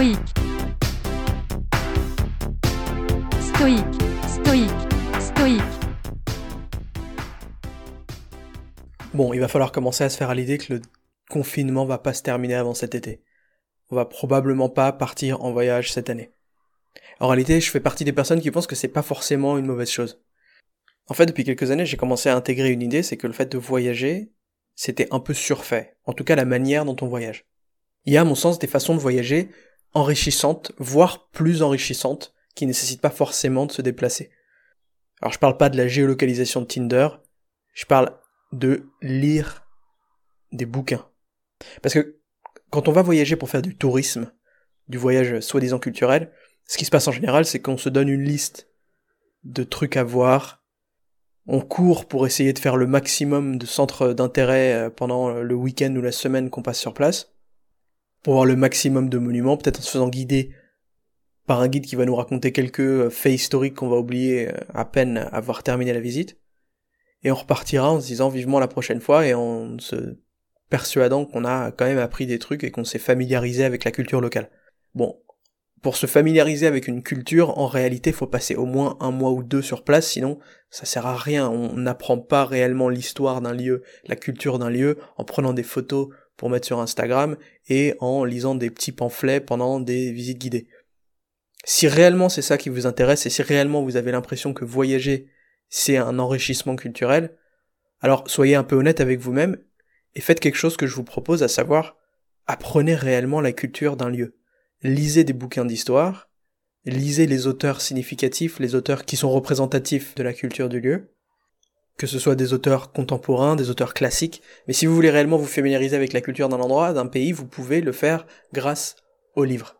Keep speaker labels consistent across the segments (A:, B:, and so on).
A: stoïque, stoïque, stoïque.
B: Bon, il va falloir commencer à se faire à l'idée que le confinement va pas se terminer avant cet été. On va probablement pas partir en voyage cette année. En réalité, je fais partie des personnes qui pensent que c'est pas forcément une mauvaise chose. En fait, depuis quelques années, j'ai commencé à intégrer une idée, c'est que le fait de voyager, c'était un peu surfait. En tout cas, la manière dont on voyage. Il y a, à mon sens, des façons de voyager enrichissantes, voire plus enrichissantes, qui nécessitent pas forcément de se déplacer. Alors, je parle pas de la géolocalisation de Tinder, je parle de lire des bouquins. Parce que quand on va voyager pour faire du tourisme, du voyage soi-disant culturel, ce qui se passe en général, c'est qu'on se donne une liste de trucs à voir. On court pour essayer de faire le maximum de centres d'intérêt euh, pendant le week-end ou la semaine qu'on passe sur place. Pour voir le maximum de monuments, peut-être en se faisant guider par un guide qui va nous raconter quelques euh, faits historiques qu'on va oublier euh, à peine avoir terminé la visite. Et on repartira en se disant vivement la prochaine fois et en se persuadant qu'on a quand même appris des trucs et qu'on s'est familiarisé avec la culture locale. Bon, pour se familiariser avec une culture, en réalité, faut passer au moins un mois ou deux sur place, sinon ça sert à rien. On n'apprend pas réellement l'histoire d'un lieu, la culture d'un lieu, en prenant des photos pour mettre sur Instagram et en lisant des petits pamphlets pendant des visites guidées. Si réellement c'est ça qui vous intéresse et si réellement vous avez l'impression que voyager c'est un enrichissement culturel, alors soyez un peu honnête avec vous-même et faites quelque chose que je vous propose, à savoir apprenez réellement la culture d'un lieu. Lisez des bouquins d'histoire, lisez les auteurs significatifs, les auteurs qui sont représentatifs de la culture du lieu, que ce soit des auteurs contemporains, des auteurs classiques, mais si vous voulez réellement vous familiariser avec la culture d'un endroit, d'un pays, vous pouvez le faire grâce aux livres.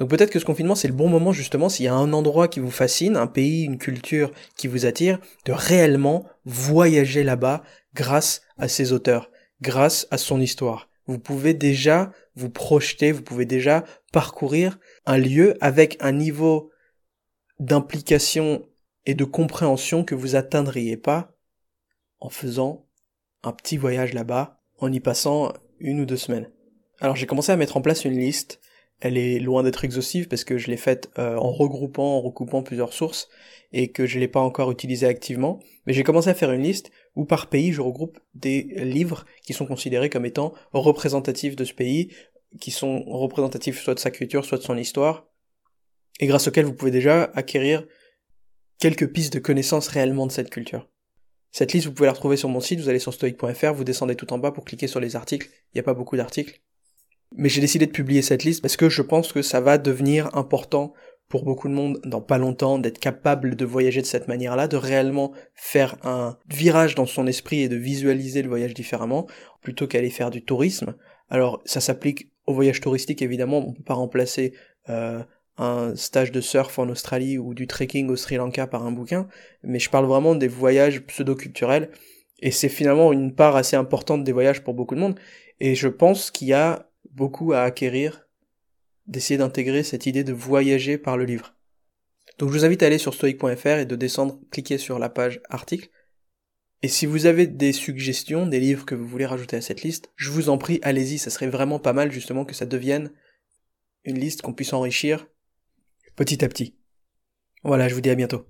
B: Donc peut-être que ce confinement, c'est le bon moment justement, s'il y a un endroit qui vous fascine, un pays, une culture qui vous attire, de réellement voyager là-bas grâce à ces auteurs, grâce à son histoire. Vous pouvez déjà vous projeter, vous pouvez déjà parcourir un lieu avec un niveau d'implication et de compréhension que vous atteindriez pas en faisant un petit voyage là-bas, en y passant une ou deux semaines. Alors j'ai commencé à mettre en place une liste elle est loin d'être exhaustive parce que je l'ai faite euh, en regroupant, en recoupant plusieurs sources et que je l'ai pas encore utilisée activement. Mais j'ai commencé à faire une liste où par pays je regroupe des livres qui sont considérés comme étant représentatifs de ce pays, qui sont représentatifs soit de sa culture, soit de son histoire, et grâce auxquels vous pouvez déjà acquérir quelques pistes de connaissances réellement de cette culture. Cette liste, vous pouvez la retrouver sur mon site, vous allez sur stoic.fr, vous descendez tout en bas pour cliquer sur les articles, il n'y a pas beaucoup d'articles, mais j'ai décidé de publier cette liste parce que je pense que ça va devenir important pour beaucoup de monde dans pas longtemps d'être capable de voyager de cette manière-là, de réellement faire un virage dans son esprit et de visualiser le voyage différemment, plutôt qu'aller faire du tourisme. Alors ça s'applique au voyage touristique évidemment, on peut pas remplacer euh, un stage de surf en Australie ou du trekking au Sri Lanka par un bouquin, mais je parle vraiment des voyages pseudo-culturels, et c'est finalement une part assez importante des voyages pour beaucoup de monde, et je pense qu'il y a beaucoup à acquérir d'essayer d'intégrer cette idée de voyager par le livre. Donc je vous invite à aller sur stoic.fr et de descendre, cliquer sur la page article. Et si vous avez des suggestions, des livres que vous voulez rajouter à cette liste, je vous en prie, allez-y, ça serait vraiment pas mal justement que ça devienne une liste qu'on puisse enrichir petit à petit. Voilà, je vous dis à bientôt.